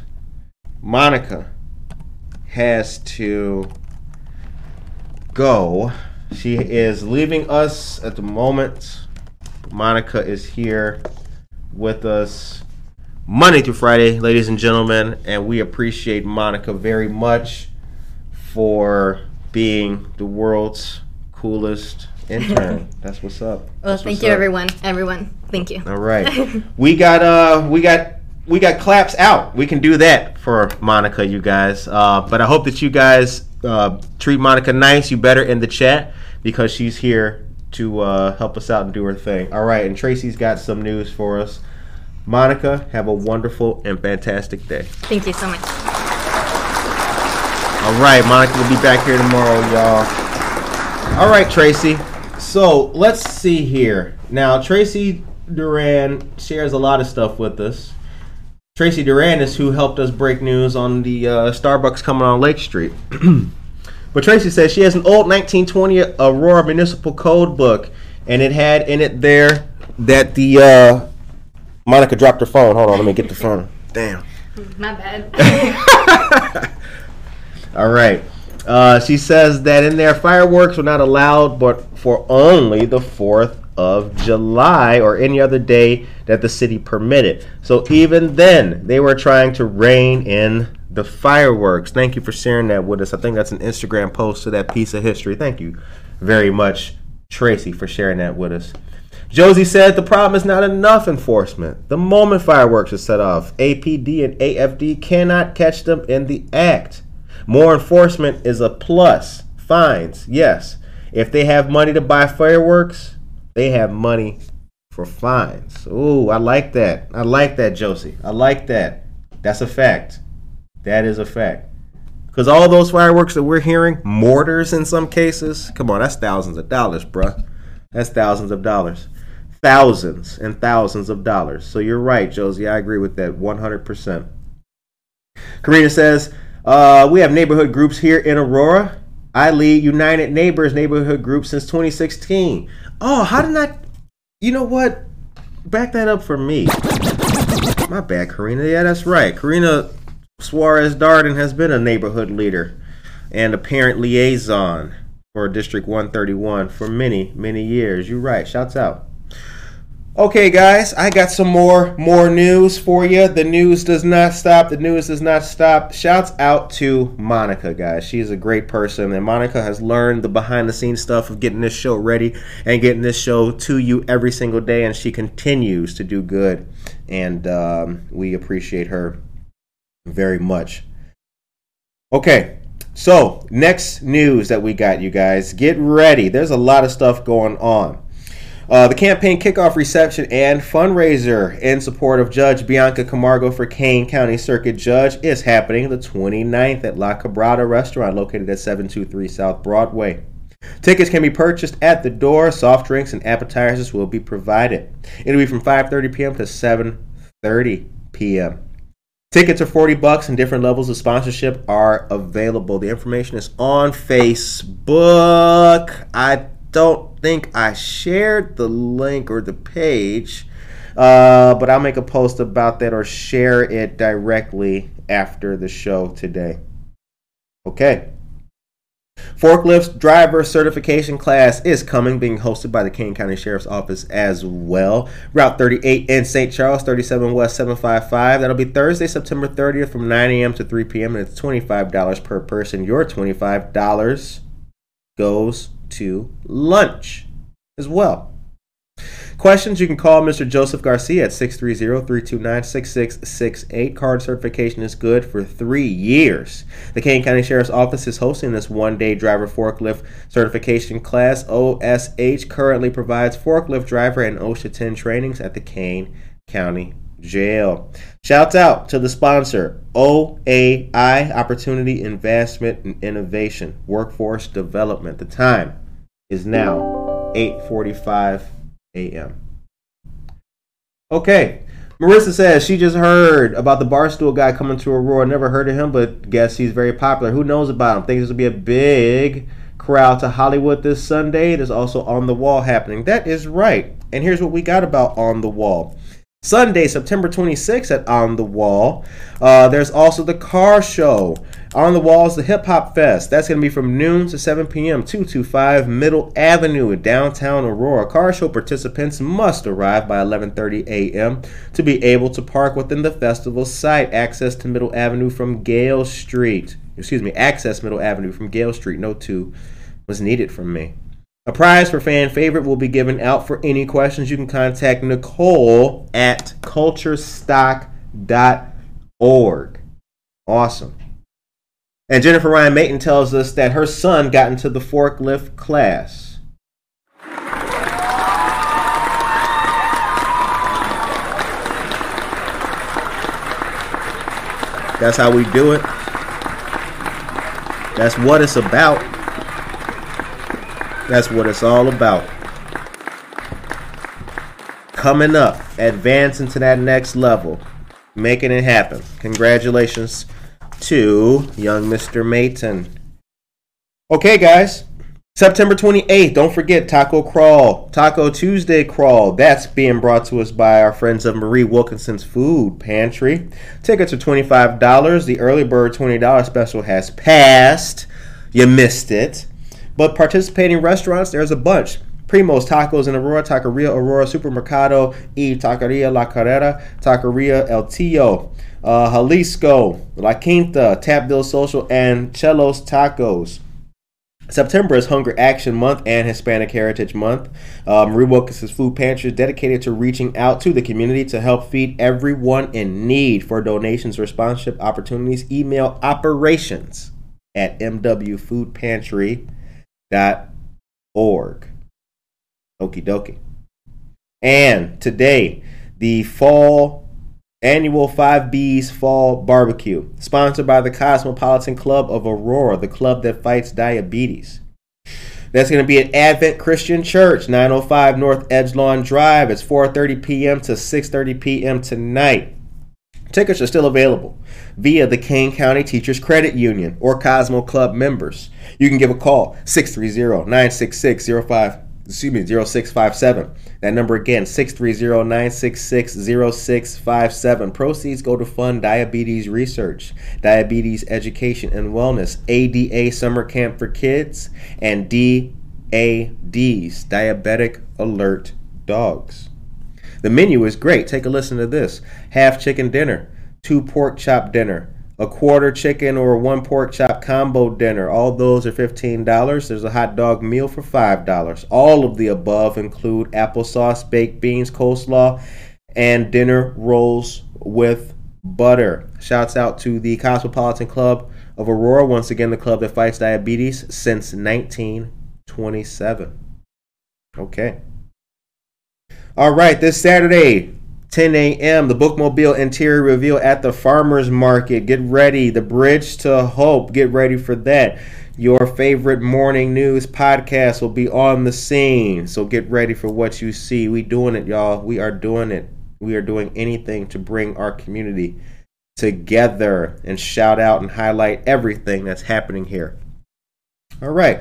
Monica has to go. She is leaving us at the moment. Monica is here with us Monday through Friday, ladies and gentlemen, and we appreciate Monica very much for being the world's coolest intern. That's what's up. Well, That's thank you, up. everyone. Everyone, thank you. All right. we got uh we got we got claps out. We can do that for Monica, you guys. Uh, but I hope that you guys uh, treat Monica nice. You better in the chat because she's here to uh, help us out and do her thing. All right, and Tracy's got some news for us. Monica, have a wonderful and fantastic day. Thank you so much. All right, Monica will be back here tomorrow, y'all. All right, Tracy. So let's see here. Now, Tracy Duran shares a lot of stuff with us. Tracy Duran is who helped us break news on the uh, Starbucks coming on Lake Street. but Tracy says she has an old 1920 Aurora Municipal Code book, and it had in it there that the uh, Monica dropped her phone. Hold on, let me get the phone. Damn. My bad. All right. Uh, she says that in there, fireworks were not allowed, but for only the 4th of July or any other day that the city permitted. So even then, they were trying to rein in the fireworks. Thank you for sharing that with us. I think that's an Instagram post to that piece of history. Thank you very much, Tracy, for sharing that with us. Josie said the problem is not enough enforcement. The moment fireworks are set off, APD and AFD cannot catch them in the act. More enforcement is a plus. Fines, yes. If they have money to buy fireworks, they have money for fines. Ooh, I like that. I like that, Josie. I like that. That's a fact. That is a fact. Because all those fireworks that we're hearing, mortars in some cases, come on, that's thousands of dollars, bruh. That's thousands of dollars. Thousands and thousands of dollars. So you're right, Josie. I agree with that 100%. Karina says, uh, we have neighborhood groups here in Aurora. I lead United Neighbors neighborhood group since 2016. Oh, how did I? You know what? Back that up for me. My bad, Karina. Yeah, that's right. Karina Suarez Darden has been a neighborhood leader and a parent liaison for District 131 for many, many years. You're right. Shouts out. Okay, guys, I got some more more news for you. The news does not stop. The news does not stop. Shouts out to Monica, guys. She's a great person, and Monica has learned the behind the scenes stuff of getting this show ready and getting this show to you every single day, and she continues to do good. And um, we appreciate her very much. Okay, so next news that we got, you guys, get ready. There's a lot of stuff going on. Uh, the campaign kickoff reception and fundraiser in support of Judge Bianca Camargo for Kane County Circuit Judge is happening the 29th at La Quebrada Restaurant located at 723 South Broadway. Tickets can be purchased at the door. Soft drinks and appetizers will be provided. It'll be from 5:30 p.m. to 7:30 p.m. Tickets are 40 bucks and different levels of sponsorship are available. The information is on Facebook. I don't think I shared the link or the page, uh, but I'll make a post about that or share it directly after the show today. Okay. Forklift driver certification class is coming, being hosted by the Kane County Sheriff's Office as well. Route 38 in St. Charles, 37 West 755. That'll be Thursday, September 30th from 9 a.m. to 3 p.m. and it's $25 per person. Your $25 goes to lunch as well. Questions, you can call Mr. Joseph Garcia at 630-329-6668. Card certification is good for three years. The Kane County Sheriff's Office is hosting this one-day driver forklift certification class. OSH currently provides forklift driver and OSHA 10 trainings at the Kane County Jail. Shouts out to the sponsor, OAI, Opportunity Investment and Innovation, Workforce Development. The time is now 8:45 a.m. Okay. Marissa says she just heard about the barstool guy coming to Aurora. Never heard of him, but guess he's very popular. Who knows about him? Think this will be a big crowd to Hollywood this Sunday. There's also On the Wall happening. That is right. And here's what we got about On the Wall. Sunday, September 26th at On the Wall. Uh, there's also the car show. On the Walls, the Hip Hop Fest. That's going to be from noon to 7 p.m. 225 Middle Avenue in downtown Aurora. Car show participants must arrive by 11:30 a.m. to be able to park within the festival site. Access to Middle Avenue from Gale Street. Excuse me, access Middle Avenue from Gale Street. No two was needed from me. A prize for fan favorite will be given out for any questions. You can contact Nicole at culturestock.org. Awesome. And Jennifer Ryan Mayton tells us that her son got into the forklift class. That's how we do it. That's what it's about. That's what it's all about. Coming up, advancing to that next level, making it happen. Congratulations to young Mr. Mayton. Okay, guys. September 28th, don't forget Taco Crawl, Taco Tuesday Crawl. That's being brought to us by our friends of Marie Wilkinson's Food Pantry. Tickets are $25. The early bird $20 special has passed. You missed it. But participating restaurants, there's a bunch. Primo's Tacos in Aurora, Taqueria Aurora, Supermercado y Taqueria La Carrera, Taqueria El Tío, uh, Jalisco, La Quinta, Tapville Social, and Chelos Tacos. September is Hunger Action Month and Hispanic Heritage Month. Uh, Marie Wilkinson's Food Pantry is dedicated to reaching out to the community to help feed everyone in need. For donations or sponsorship opportunities, email operations at mwfoodpantry.org. Okie dokie. And today, the fall annual 5B's Fall Barbecue, sponsored by the Cosmopolitan Club of Aurora, the club that fights diabetes. That's going to be at Advent Christian Church, 905 North Edgelawn Drive. It's 4:30 p.m. to 6:30 p.m. tonight. Tickets are still available via the Kane County Teachers Credit Union or Cosmo Club members. You can give a call 630 966 excuse me 0657 that number again 630-966-0657 proceeds go to fund diabetes research diabetes education and wellness ada summer camp for kids and dads diabetic alert dogs. The menu is great. Take a listen to this. Half chicken dinner two pork chop dinner a quarter chicken or one pork chop combo dinner. All those are $15. There's a hot dog meal for $5. All of the above include applesauce, baked beans, coleslaw, and dinner rolls with butter. Shouts out to the Cosmopolitan Club of Aurora, once again, the club that fights diabetes since 1927. Okay. All right, this Saturday, 10 a.m. The Bookmobile interior reveal at the farmers market. Get ready. The Bridge to Hope. Get ready for that. Your favorite morning news podcast will be on the scene. So get ready for what you see. We doing it, y'all. We are doing it. We are doing anything to bring our community together and shout out and highlight everything that's happening here. All right.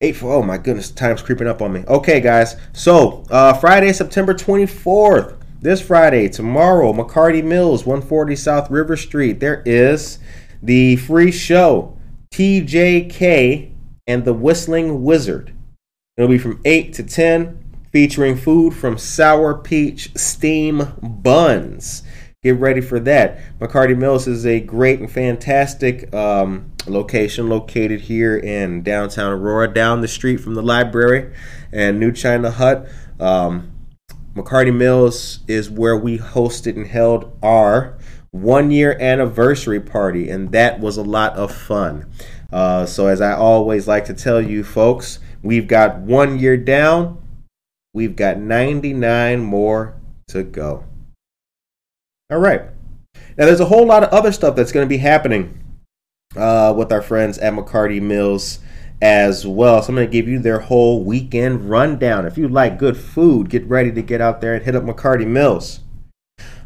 Eight four. Oh my goodness, time's creeping up on me. Okay, guys. So uh, Friday, September twenty fourth this Friday, tomorrow, McCarty Mills, 140 South River Street, there is the free show, TJK and the Whistling Wizard. It'll be from 8 to 10, featuring food from Sour Peach Steam Buns. Get ready for that. McCarty Mills is a great and fantastic um, location located here in downtown Aurora, down the street from the library and New China Hut. Um, McCarty Mills is where we hosted and held our one year anniversary party, and that was a lot of fun. Uh, so, as I always like to tell you folks, we've got one year down, we've got 99 more to go. All right. Now, there's a whole lot of other stuff that's going to be happening uh, with our friends at McCarty Mills as well. So I'm going to give you their whole weekend rundown. If you like good food, get ready to get out there and hit up McCarty Mills.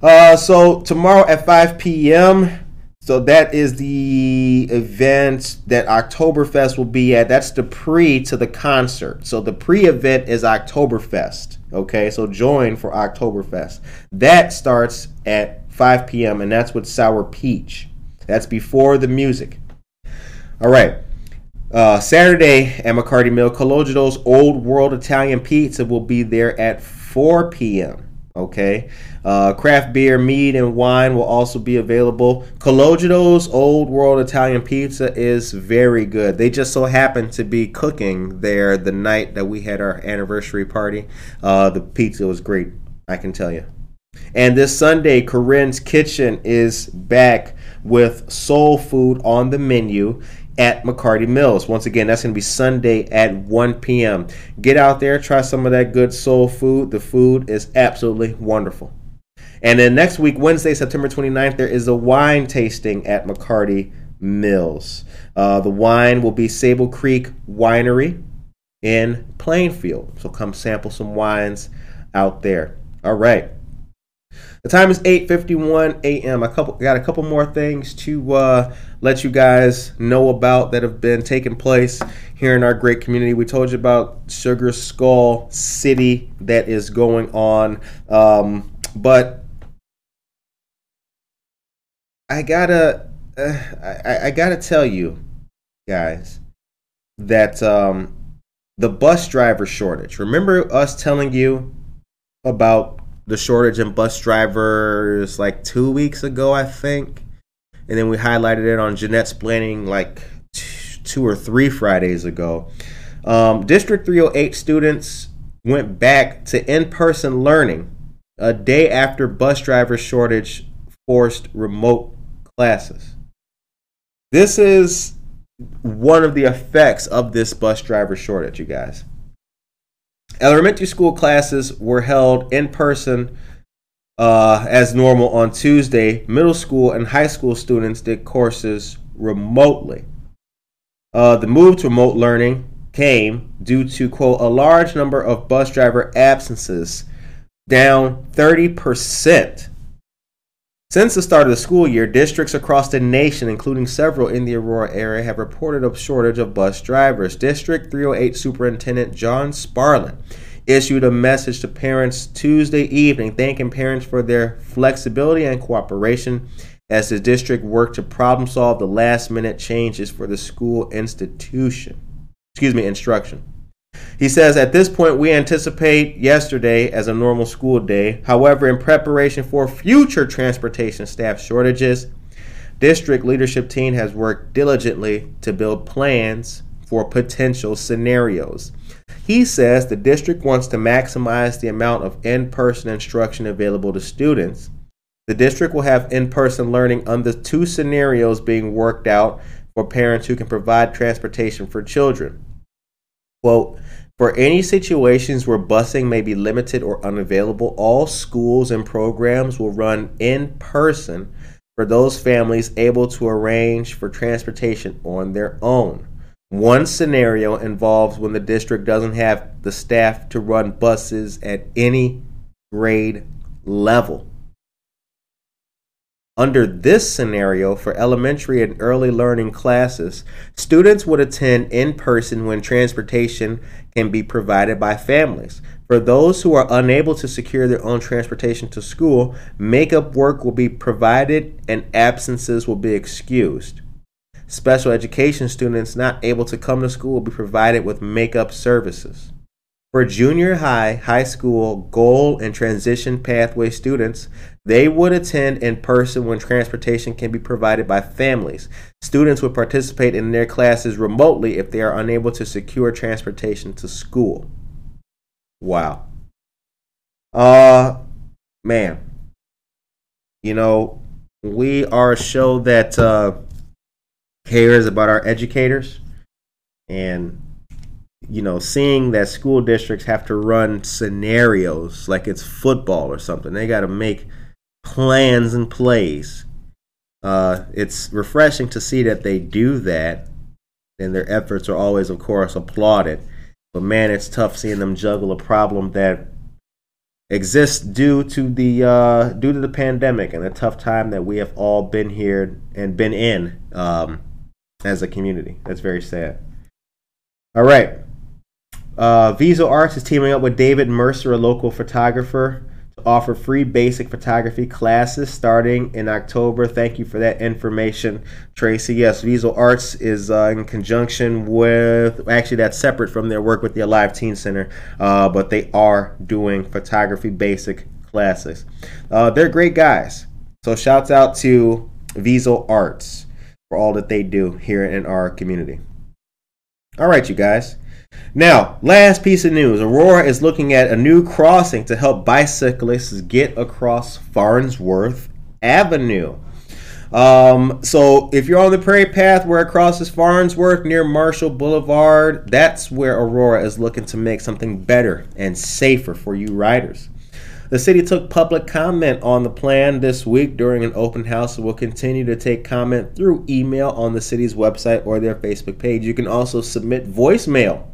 Uh, so tomorrow at 5 p.m. So that is the event that Oktoberfest will be at. That's the pre to the concert. So the pre-event is Oktoberfest. Okay, so join for Oktoberfest. That starts at 5 p.m. and that's with Sour Peach. That's before the music. All right. Uh, Saturday at McCarty Mill, Cologito's Old World Italian Pizza will be there at 4 p.m. Okay. Uh, craft beer, mead, and wine will also be available. Cologito's Old World Italian Pizza is very good. They just so happened to be cooking there the night that we had our anniversary party. Uh, the pizza was great, I can tell you. And this Sunday, Corinne's Kitchen is back with soul food on the menu at McCarty Mills. Once again, that's going to be Sunday at 1 p.m. Get out there, try some of that good soul food. The food is absolutely wonderful. And then next week, Wednesday, September 29th, there is a wine tasting at McCarty Mills. Uh, the wine will be Sable Creek Winery in Plainfield. So come sample some wines out there. All right. The time is 8:51 a.m. I couple got a couple more things to uh, let you guys know about that have been taking place here in our great community. We told you about Sugar Skull City that is going on, um, but I gotta uh, I, I, gotta tell you guys that um, the bus driver shortage. Remember us telling you about the shortage in bus drivers like two weeks ago, I think. And then we highlighted it on Jeanette's planning like t- two or three Fridays ago. Um, District 308 students went back to in person learning a day after bus driver shortage forced remote classes. This is one of the effects of this bus driver shortage, you guys. Elementary school classes were held in person uh, as normal on Tuesday. Middle school and high school students did courses remotely. Uh, the move to remote learning came due to, quote, a large number of bus driver absences, down 30% since the start of the school year, districts across the nation, including several in the Aurora area, have reported a shortage of bus drivers. District 308 Superintendent John Sparlin issued a message to parents Tuesday evening thanking parents for their flexibility and cooperation as the district worked to problem solve the last minute changes for the school institution. Excuse me, instruction. He says, At this point, we anticipate yesterday as a normal school day. However, in preparation for future transportation staff shortages, district leadership team has worked diligently to build plans for potential scenarios. He says the district wants to maximize the amount of in person instruction available to students. The district will have in person learning under two scenarios being worked out for parents who can provide transportation for children. Quote, for any situations where busing may be limited or unavailable, all schools and programs will run in person for those families able to arrange for transportation on their own. One scenario involves when the district doesn't have the staff to run buses at any grade level. Under this scenario, for elementary and early learning classes, students would attend in person when transportation can be provided by families. For those who are unable to secure their own transportation to school, makeup work will be provided and absences will be excused. Special education students not able to come to school will be provided with makeup services. For junior high, high school, goal, and transition pathway students, they would attend in person when transportation can be provided by families. Students would participate in their classes remotely if they are unable to secure transportation to school. Wow. Uh man. You know, we are a show that uh cares about our educators and you know, seeing that school districts have to run scenarios like it's football or something. They got to make plans and plays. Uh, it's refreshing to see that they do that and their efforts are always, of course, applauded. But man, it's tough seeing them juggle a problem that exists due to the uh, due to the pandemic and the tough time that we have all been here and been in um, as a community. That's very sad. All right. Uh, Visual Arts is teaming up with David Mercer, a local photographer, to offer free basic photography classes starting in October. Thank you for that information, Tracy. Yes, Visual Arts is uh, in conjunction with, actually, that's separate from their work with the Alive Teen Center, uh, but they are doing photography basic classes. Uh, they're great guys. So, shouts out to Visual Arts for all that they do here in our community. All right, you guys. Now, last piece of news Aurora is looking at a new crossing to help bicyclists get across Farnsworth Avenue. Um, so, if you're on the Prairie Path where it crosses Farnsworth near Marshall Boulevard, that's where Aurora is looking to make something better and safer for you riders. The city took public comment on the plan this week during an open house and will continue to take comment through email on the city's website or their Facebook page. You can also submit voicemail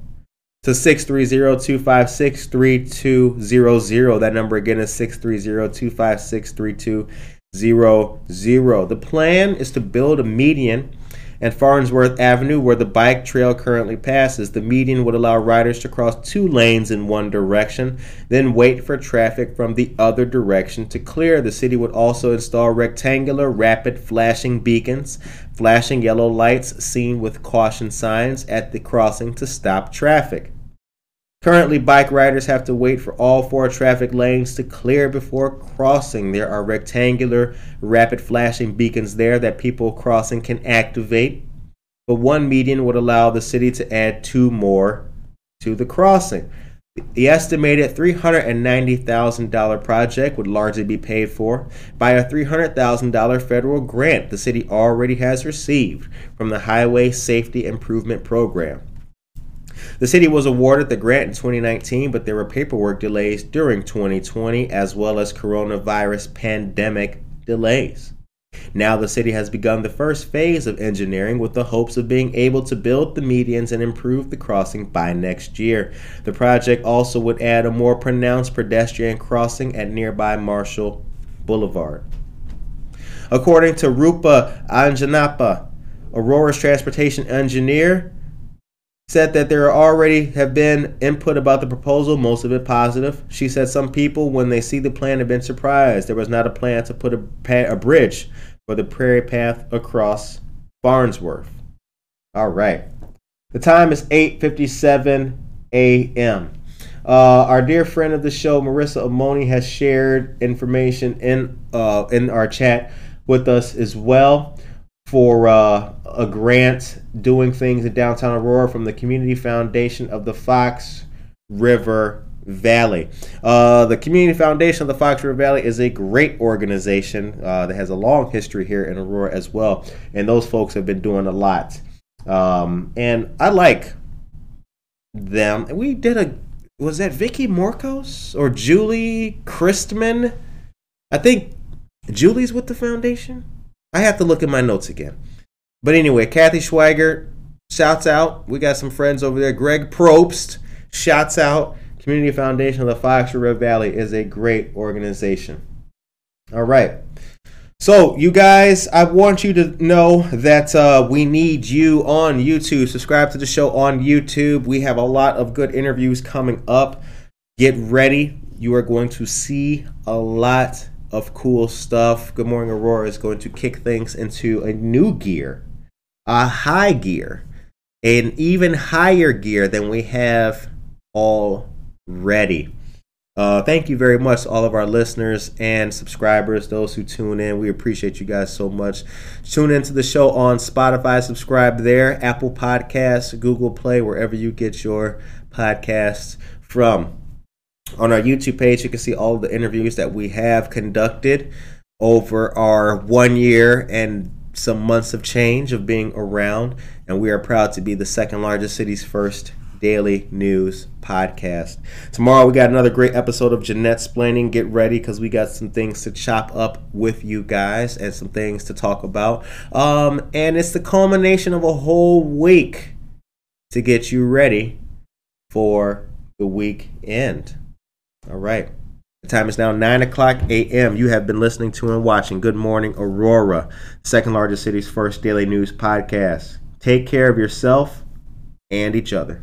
to 630-256-3200. That number again is 630-256-3200. The plan is to build a median and Farnsworth Avenue, where the bike trail currently passes. The median would allow riders to cross two lanes in one direction, then wait for traffic from the other direction to clear. The city would also install rectangular rapid flashing beacons, flashing yellow lights seen with caution signs at the crossing to stop traffic. Currently, bike riders have to wait for all four traffic lanes to clear before crossing. There are rectangular rapid flashing beacons there that people crossing can activate, but one median would allow the city to add two more to the crossing. The estimated $390,000 project would largely be paid for by a $300,000 federal grant the city already has received from the Highway Safety Improvement Program. The city was awarded the grant in 2019, but there were paperwork delays during 2020 as well as coronavirus pandemic delays. Now the city has begun the first phase of engineering with the hopes of being able to build the medians and improve the crossing by next year. The project also would add a more pronounced pedestrian crossing at nearby Marshall Boulevard. According to Rupa Anjanappa, Aurora's transportation engineer, said that there already have been input about the proposal, most of it positive. She said some people, when they see the plan, have been surprised. There was not a plan to put a, a bridge for the prairie path across Farnsworth. All right. The time is 8:57 a.m. Uh, our dear friend of the show, Marissa Amoni, has shared information in uh, in our chat with us as well for uh, a grant doing things in downtown Aurora from the Community Foundation of the Fox River Valley. Uh, the Community Foundation of the Fox River Valley is a great organization uh, that has a long history here in Aurora as well, and those folks have been doing a lot. Um, and I like them. We did a was that Vicky Morcos or Julie Christman? I think Julie's with the foundation. I have to look at my notes again. But anyway, Kathy Schweiger shouts out. We got some friends over there. Greg Probst shouts out. Community Foundation of the Fox River Valley is a great organization. All right. So, you guys, I want you to know that uh, we need you on YouTube. Subscribe to the show on YouTube. We have a lot of good interviews coming up. Get ready. You are going to see a lot of cool stuff. Good Morning Aurora is going to kick things into a new gear, a high gear, an even higher gear than we have already. Uh, thank you very much all of our listeners and subscribers, those who tune in. We appreciate you guys so much. Tune into the show on Spotify, subscribe there, Apple Podcasts, Google Play, wherever you get your podcasts from. On our YouTube page, you can see all the interviews that we have conducted over our one year and some months of change of being around. And we are proud to be the second largest city's first daily news podcast. Tomorrow we got another great episode of Jeanette Splaining. Get ready because we got some things to chop up with you guys and some things to talk about. Um, and it's the culmination of a whole week to get you ready for the weekend. All right. The time is now 9 o'clock a.m. You have been listening to and watching Good Morning Aurora, second largest city's first daily news podcast. Take care of yourself and each other.